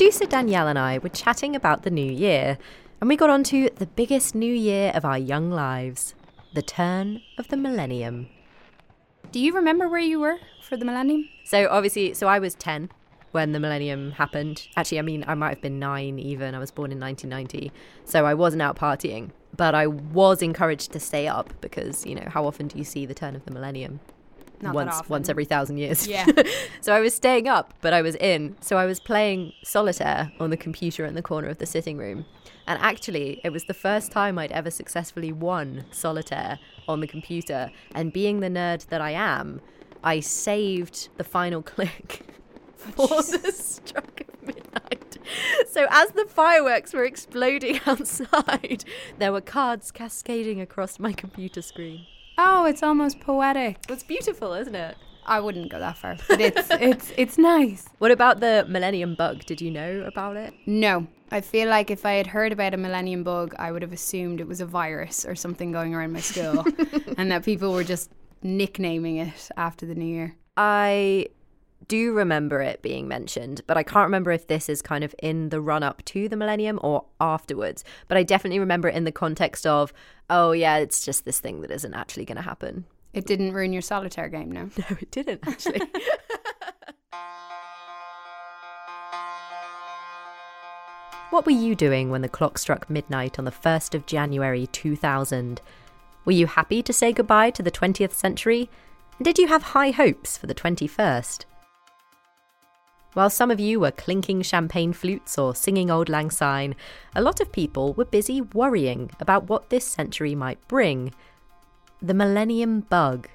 Producer Danielle and I were chatting about the new year, and we got onto the biggest new year of our young lives the turn of the millennium. Do you remember where you were for the millennium? So, obviously, so I was 10 when the millennium happened. Actually, I mean, I might have been nine even. I was born in 1990. So I wasn't out partying, but I was encouraged to stay up because, you know, how often do you see the turn of the millennium? Not once once every thousand years. Yeah. so I was staying up, but I was in. So I was playing solitaire on the computer in the corner of the sitting room. And actually, it was the first time I'd ever successfully won solitaire on the computer. And being the nerd that I am, I saved the final click for the stroke of midnight. So as the fireworks were exploding outside, there were cards cascading across my computer screen. Oh, it's almost poetic. It's beautiful, isn't it? I wouldn't go that far, but it's it's it's nice. What about the Millennium Bug? Did you know about it? No, I feel like if I had heard about a millennium bug, I would have assumed it was a virus or something going around my school, and that people were just nicknaming it after the new year. I do remember it being mentioned, but I can't remember if this is kind of in the run up to the millennium or afterwards. But I definitely remember it in the context of, oh, yeah, it's just this thing that isn't actually going to happen. It didn't ruin your solitaire game, no. No, it didn't actually. what were you doing when the clock struck midnight on the 1st of January 2000? Were you happy to say goodbye to the 20th century? And did you have high hopes for the 21st? While some of you were clinking champagne flutes or singing Auld Lang Syne, a lot of people were busy worrying about what this century might bring. The Millennium Bug,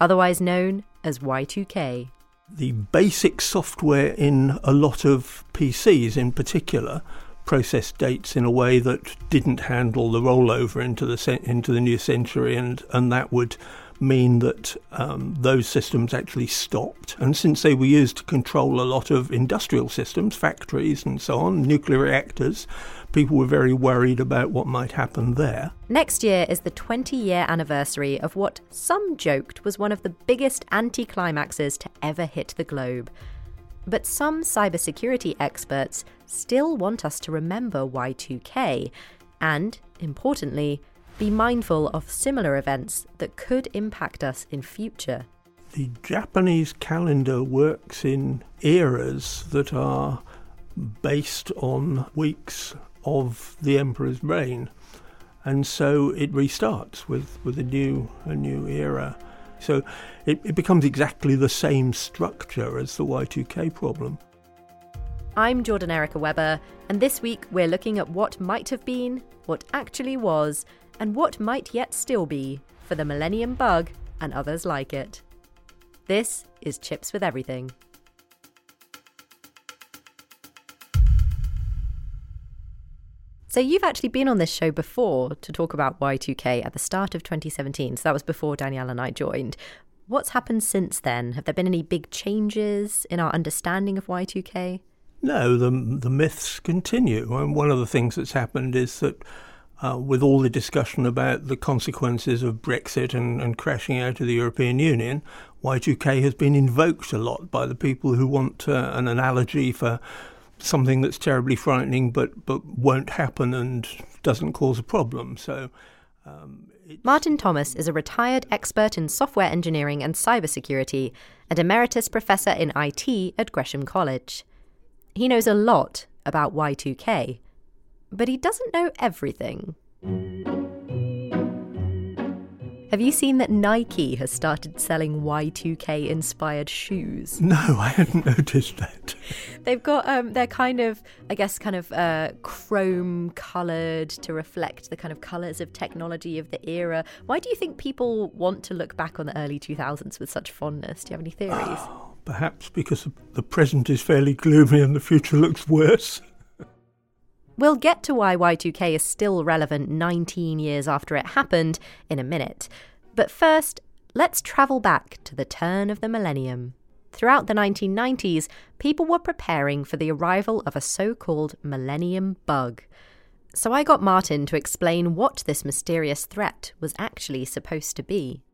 otherwise known as Y2K. The basic software in a lot of PCs, in particular, processed dates in a way that didn't handle the rollover into the into the new century, and and that would mean that um, those systems actually stopped. And since they were used to control a lot of industrial systems, factories and so on, nuclear reactors, people were very worried about what might happen there. Next year is the 20 year anniversary of what some joked was one of the biggest anticlimaxes to ever hit the globe. But some cybersecurity experts still want us to remember Y2K and, importantly, be mindful of similar events that could impact us in future. The Japanese calendar works in eras that are based on weeks of the emperor's reign, and so it restarts with, with a new a new era. So it, it becomes exactly the same structure as the Y2K problem. I'm Jordan Erica Webber, and this week we're looking at what might have been, what actually was, and what might yet still be for the Millennium Bug and others like it. This is Chips with Everything. So, you've actually been on this show before to talk about Y2K at the start of 2017. So, that was before Danielle and I joined. What's happened since then? Have there been any big changes in our understanding of Y2K? No, the the myths continue. And one of the things that's happened is that uh, with all the discussion about the consequences of Brexit and, and crashing out of the European Union, Y2K has been invoked a lot by the people who want uh, an analogy for something that's terribly frightening but, but won't happen and doesn't cause a problem. So. Um, Martin Thomas is a retired expert in software engineering and cybersecurity and emeritus professor in IT at Gresham College. He knows a lot about Y2K, but he doesn't know everything. Have you seen that Nike has started selling Y2K inspired shoes? No, I hadn't noticed that. They've got, um, they're kind of, I guess, kind of uh, chrome coloured to reflect the kind of colours of technology of the era. Why do you think people want to look back on the early 2000s with such fondness? Do you have any theories? Oh, perhaps because the present is fairly gloomy and the future looks worse. We'll get to why Y2K is still relevant 19 years after it happened in a minute. But first, let's travel back to the turn of the millennium. Throughout the 1990s, people were preparing for the arrival of a so called millennium bug. So I got Martin to explain what this mysterious threat was actually supposed to be.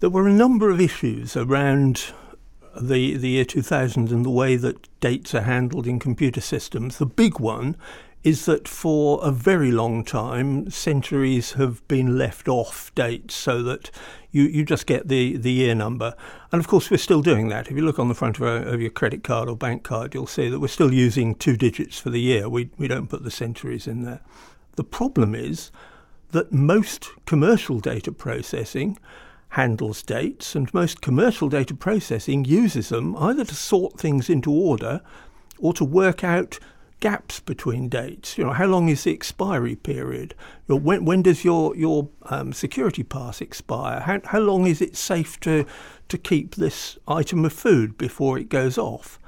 There were a number of issues around the, the year 2000 and the way that dates are handled in computer systems. The big one is that for a very long time, centuries have been left off dates so that you, you just get the, the year number. And of course, we're still doing that. If you look on the front of, a, of your credit card or bank card, you'll see that we're still using two digits for the year. We, we don't put the centuries in there. The problem is that most commercial data processing handles dates, and most commercial data processing uses them either to sort things into order or to work out gaps between dates. You know, how long is the expiry period? You know, when when does your your um, security pass expire? How how long is it safe to to keep this item of food before it goes off?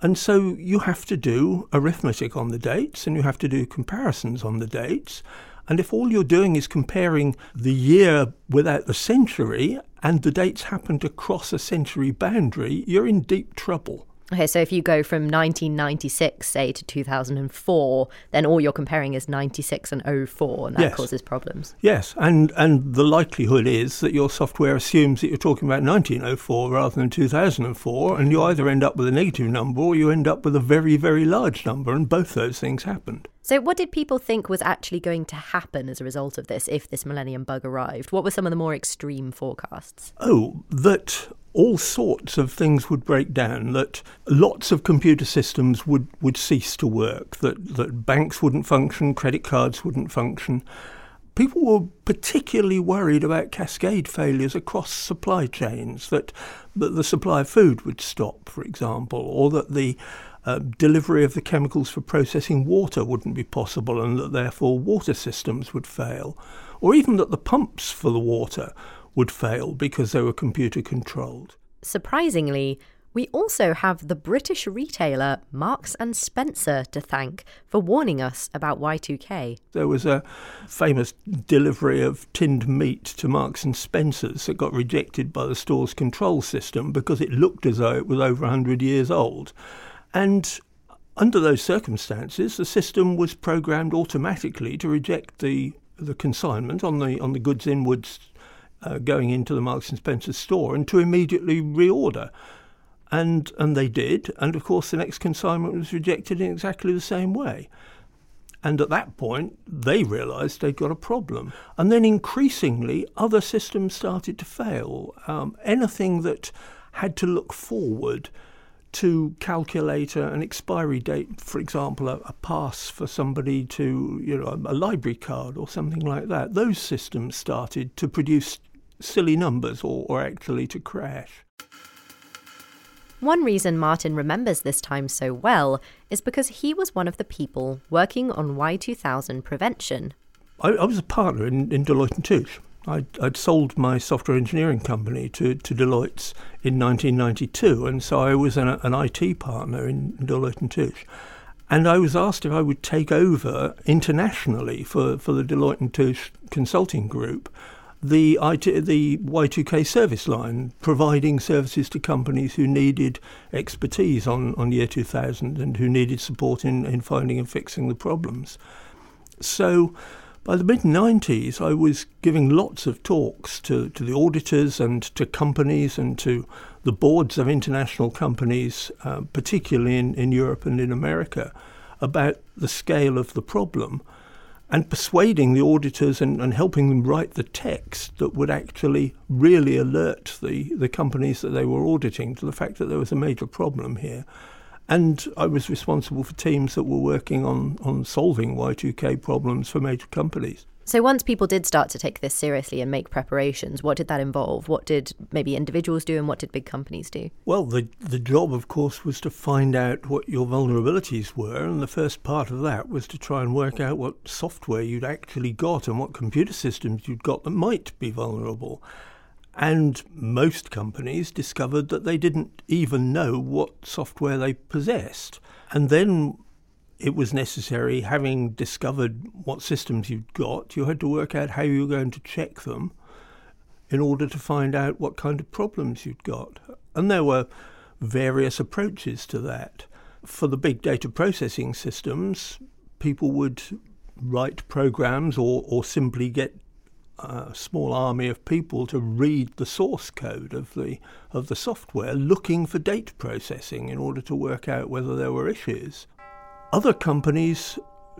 And so you have to do arithmetic on the dates, and you have to do comparisons on the dates. And if all you're doing is comparing the year without the century, and the dates happen to cross a century boundary, you're in deep trouble. Okay, so if you go from 1996, say, to 2004, then all you're comparing is 96 and 04, and that yes. causes problems. Yes, and, and the likelihood is that your software assumes that you're talking about 1904 rather than 2004, and you either end up with a negative number or you end up with a very, very large number, and both those things happened. So, what did people think was actually going to happen as a result of this if this millennium bug arrived? What were some of the more extreme forecasts? Oh, that all sorts of things would break down, that lots of computer systems would, would cease to work, that, that banks wouldn't function, credit cards wouldn't function. People were particularly worried about cascade failures across supply chains, that, that the supply of food would stop, for example, or that the uh, delivery of the chemicals for processing water wouldn't be possible and that therefore water systems would fail, or even that the pumps for the water would fail because they were computer controlled. Surprisingly, we also have the British retailer Marks and Spencer to thank for warning us about Y2K. There was a famous delivery of tinned meat to Marks and Spencer's that got rejected by the store's control system because it looked as though it was over 100 years old. And under those circumstances, the system was programmed automatically to reject the the consignment on the on the goods inwards uh, going into the Marks and Spencer store and to immediately reorder. And and they did, and of course the next consignment was rejected in exactly the same way. And at that point, they realised they'd got a problem. And then increasingly, other systems started to fail. Um, anything that had to look forward to calculate an expiry date, for example, a, a, pass for somebody to, you know, a library card or something like that. Those systems started to produce silly numbers or, or actually to crash. One reason Martin remembers this time so well is because he was one of the people working on Y2000 prevention. I, I was a partner in, in Deloitte and Touche. I'd, I'd, sold my software engineering company to, to Deloitte's in 1992, and so I was an, an IT partner in Deloitte and Touche. And I was asked if I would take over internationally for, for the Deloitte and Touche consulting group the, IT, the Y2K service line, providing services to companies who needed expertise on, on year 2000 and who needed support in, in finding and fixing the problems. So By the mid 90s, I was giving lots of talks to, to the auditors and to companies and to the boards of international companies, uh, particularly in, in Europe and in America, about the scale of the problem and persuading the auditors and, and helping them write the text that would actually really alert the, the companies that they were auditing to the fact that there was a major problem here. And I was responsible for teams that were working on, on solving Y2K problems for major companies. So, once people did start to take this seriously and make preparations, what did that involve? What did maybe individuals do and what did big companies do? Well, the, the job, of course, was to find out what your vulnerabilities were. And the first part of that was to try and work out what software you'd actually got and what computer systems you'd got that might be vulnerable. And most companies discovered that they didn't even know what software they possessed. And then it was necessary, having discovered what systems you'd got, you had to work out how you were going to check them in order to find out what kind of problems you'd got. And there were various approaches to that. For the big data processing systems, people would write programs or, or simply get a small army of people to read the source code of the of the software, looking for data processing in order to work out whether there were issues. Other companies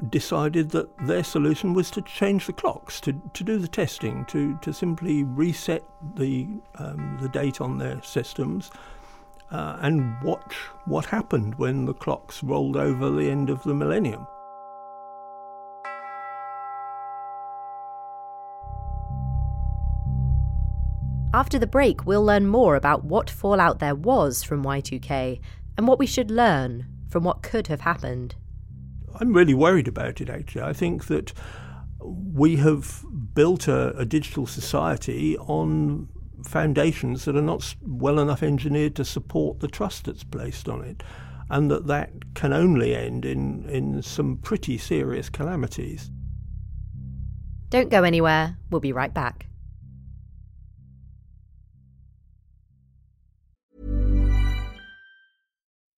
decided that their solution was to change the clocks, to, to do the testing, to, to simply reset the, um, the date on their systems uh, and watch what happened when the clocks rolled over the end of the millennium. After the break, we'll learn more about what fallout there was from Y2K and what we should learn from what could have happened. I'm really worried about it, actually. I think that we have built a, a digital society on foundations that are not well enough engineered to support the trust that's placed on it, and that that can only end in, in some pretty serious calamities. Don't go anywhere. We'll be right back.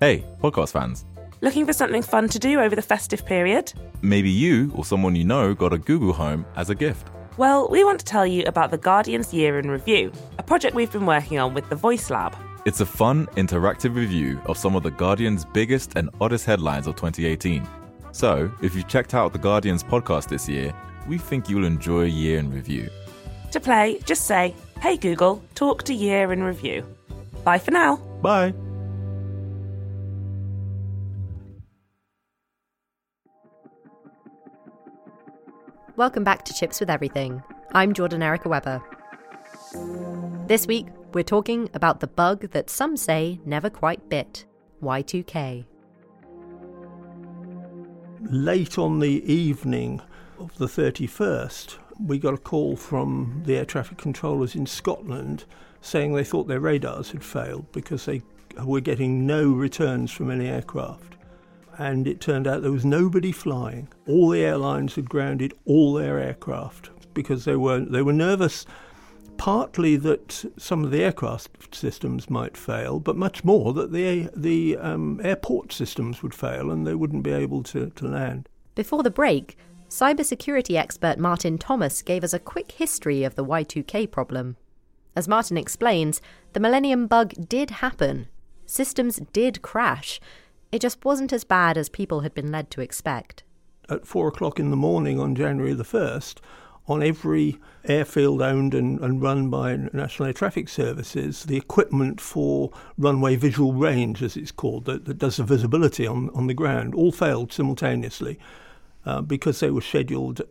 Hey, podcast fans. Looking for something fun to do over the festive period? Maybe you or someone you know got a Google Home as a gift. Well, we want to tell you about the Guardian's Year in Review, a project we've been working on with the Voice Lab. It's a fun, interactive review of some of the Guardian's biggest and oddest headlines of 2018. So, if you checked out the Guardian's podcast this year, we think you'll enjoy Year in Review. To play, just say, Hey Google, talk to Year in Review. Bye for now. Bye. Welcome back to Chips with Everything. I'm Jordan Erica Webber. This week, we're talking about the bug that some say never quite bit Y2K. Late on the evening of the 31st, we got a call from the air traffic controllers in Scotland saying they thought their radars had failed because they were getting no returns from any aircraft and it turned out there was nobody flying. All the airlines had grounded all their aircraft because they were they were nervous. Partly that some of the aircraft systems might fail, but much more that the the um, airport systems would fail and they wouldn't be able to, to land. Before the break, cybersecurity expert Martin Thomas gave us a quick history of the Y2K problem. As Martin explains, the Millennium bug did happen. Systems did crash, It just wasn't as bad as people had been led to expect. At four o'clock in the morning on January the 1st, on every airfield owned and, and, run by National Air Traffic Services, the equipment for runway visual range, as it's called, that, that does the visibility on, on the ground, all failed simultaneously uh, because they were scheduled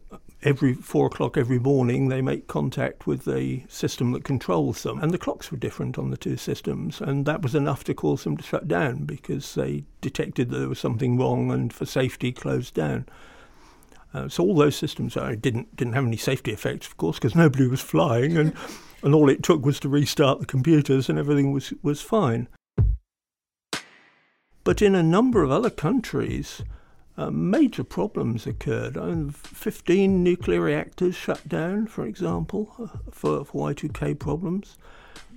every four o'clock every morning. They make contact with the system that controls them, and the clocks were different on the two systems, and that was enough to cause them to shut down because they detected that there was something wrong and for safety closed down. Uh, so all those systems uh, didn't didn't have any safety effects, of course, because nobody was flying, and and all it took was to restart the computers, and everything was was fine. But in a number of other countries, uh, major problems occurred. Uh, 15 nuclear reactors shut down, for example, uh, for, for Y2K problems.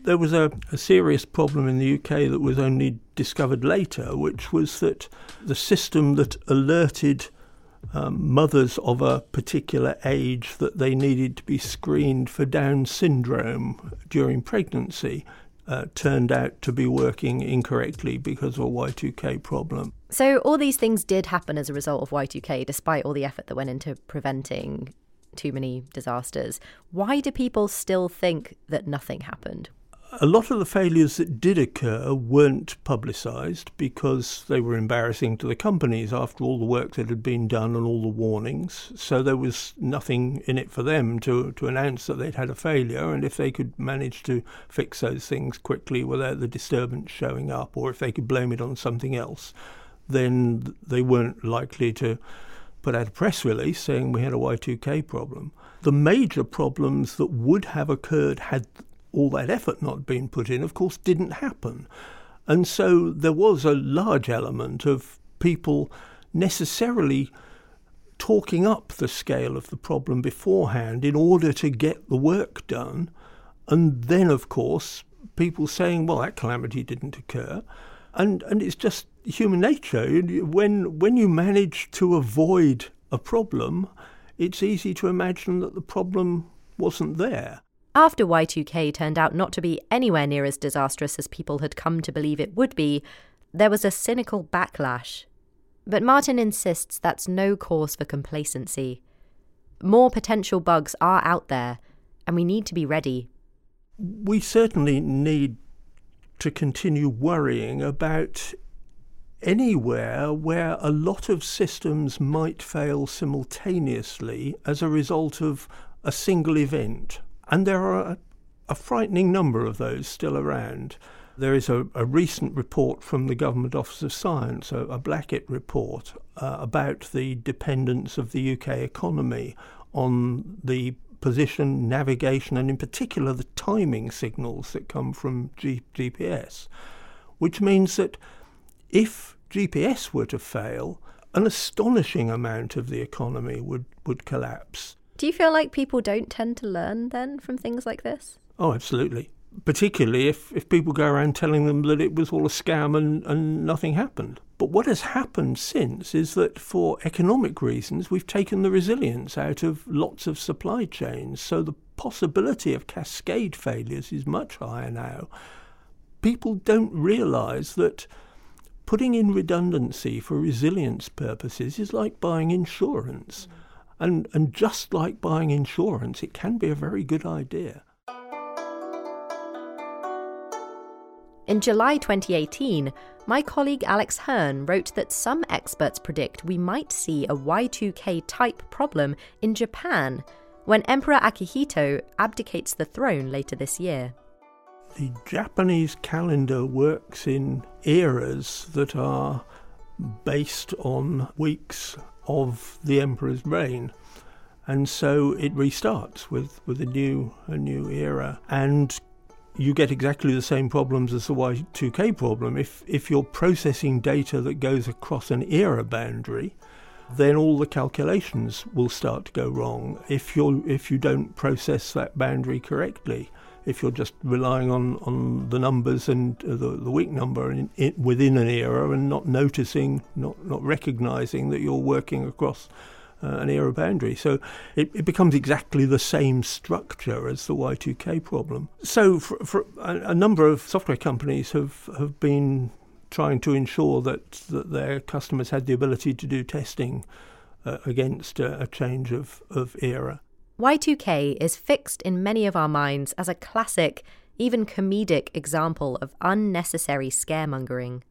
There was a, a, serious problem in the UK that was only discovered later, which was that the system that alerted um, mothers of a particular age that they needed to be screened for Down syndrome during pregnancy uh, turned out to be working incorrectly because of a Y2K problem. So, all these things did happen as a result of Y2K, despite all the effort that went into preventing too many disasters. Why do people still think that nothing happened? A lot of the failures that did occur weren't publicised because they were embarrassing to the companies after all the work that had been done and all the warnings. So there was nothing in it for them to, to announce that they'd had a failure. And if they could manage to fix those things quickly without the disturbance showing up, or if they could blame it on something else, then they weren't likely to put out a press release saying we had a Y2K problem. The major problems that would have occurred had all that effort not being put in, of course, didn't happen. And so there was a large element of people necessarily talking up the scale of the problem beforehand in order to get the work done. And then, of course, people saying, well, that calamity didn't occur. And, and it's just human nature. When, when you manage to avoid a problem, it's easy to imagine that the problem wasn't there. After Y2K turned out not to be anywhere near as disastrous as people had come to believe it would be, there was a cynical backlash. But Martin insists that's no cause for complacency. More potential bugs are out there, and we need to be ready. We certainly need to continue worrying about anywhere where a lot of systems might fail simultaneously as a result of a single event. And there are a, a frightening number of those still around. There is a, a, recent report from the Government Office of Science, a, a Blackett report, uh, about the dependence of the UK economy on the position, navigation, and in particular the timing signals that come from G- GPS, which means that if GPS were to fail, an astonishing amount of the economy would, would collapse. Do you feel like people don't tend to learn then from things like this? Oh, absolutely. Particularly if, if people go around telling them that it was all a scam and, and nothing happened. But what has happened since is that for economic reasons, we've taken the resilience out of lots of supply chains. So the possibility of cascade failures is much higher now. People don't realise that putting in redundancy for resilience purposes is like buying insurance. Mm. And, and just like buying insurance, it can be a very good idea. In July 2018, my colleague Alex Hern wrote that some experts predict we might see a Y2K type problem in Japan when Emperor Akihito abdicates the throne later this year. The Japanese calendar works in eras that are based on weeks of the emperor's reign. And so it restarts with, with a new a new era. And you get exactly the same problems as the Y2K problem. If if you're processing data that goes across an era boundary, then all the calculations will start to go wrong if you if you don't process that boundary correctly if you're just relying on, on the numbers and the, the week number in, in, within an era and not noticing, not, not recognizing that you're working across uh, an era boundary. So it, it, becomes exactly the same structure as the Y2K problem. So for, for a, a, number of software companies have, have been trying to ensure that, that their customers had the ability to do testing uh, against a, a change of, of era. Y2K is fixed in many of our minds as a classic, even comedic example of unnecessary scaremongering.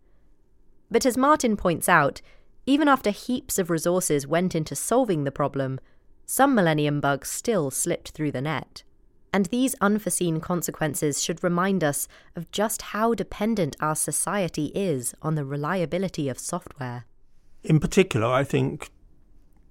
But as Martin points out, even after heaps of resources went into solving the problem, some Millennium bugs still slipped through the net. And these unforeseen consequences should remind us of just how dependent our society is on the reliability of software. In particular, I think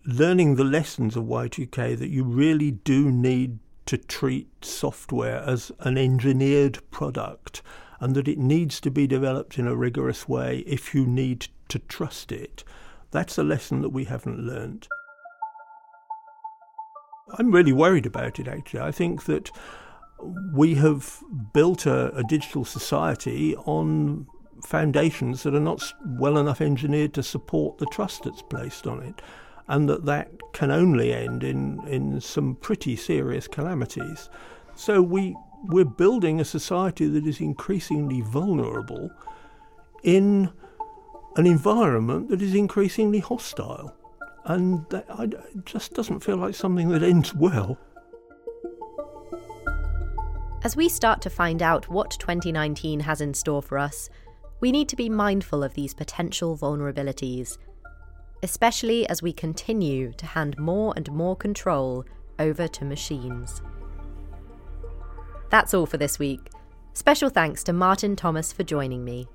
learning the lessons of Y2K that you really do need to treat software as an engineered product and that it needs to be developed in a rigorous way if you need to trust it. That's a lesson that we haven't learned. I'm really worried about it actually. I think that we have built a, a digital society on foundations that are not well enough engineered to support the trust that's placed on it and that that can only end in, in some pretty serious calamities. So we, we're building a society that is increasingly vulnerable in an environment that is increasingly hostile. And that I, it just doesn't feel like something that ends well. As we start to find out what 2019 has in store for us, we need to be mindful of these potential vulnerabilities – especially as we continue to hand more and more control over to machines. That's all for this week. Special thanks to Martin Thomas for joining me.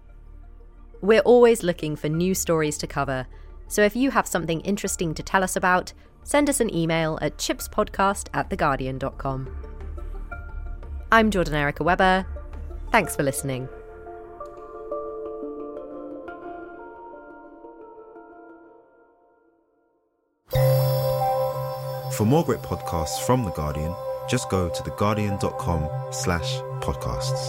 We're always looking for new stories to cover, so if you have something interesting to tell us about, send us an email at chipspodcast at theguardian.com. I'm Jordan Erica Webber. Thanks for listening. For more great podcasts from The Guardian, just go to theguardian.com slash podcasts.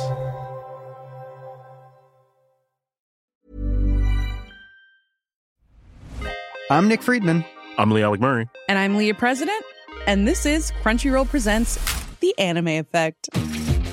I'm Nick Friedman. I'm Lee Alec Murray. And I'm Leah President. And this is Crunchyroll Presents The Anime Effect.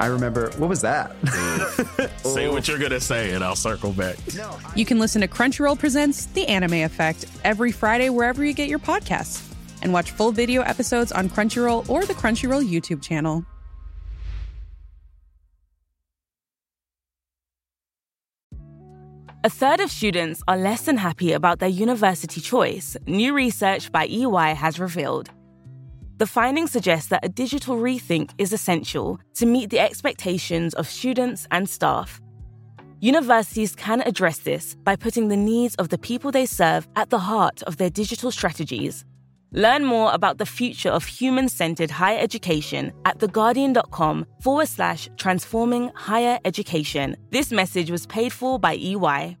I remember, what was that? say what you're going to say, and I'll circle back. You can listen to Crunchyroll Presents The Anime Effect every Friday wherever you get your podcasts, and watch full video episodes on Crunchyroll or the Crunchyroll YouTube channel. A third of students are less than happy about their university choice, new research by EY has revealed. The findings suggest that a digital rethink is essential to meet the expectations of students and staff. Universities can address this by putting the needs of the people they serve at the heart of their digital strategies. Learn more about the future of human centered higher education at theguardian.com forward slash transforming higher education. This message was paid for by EY.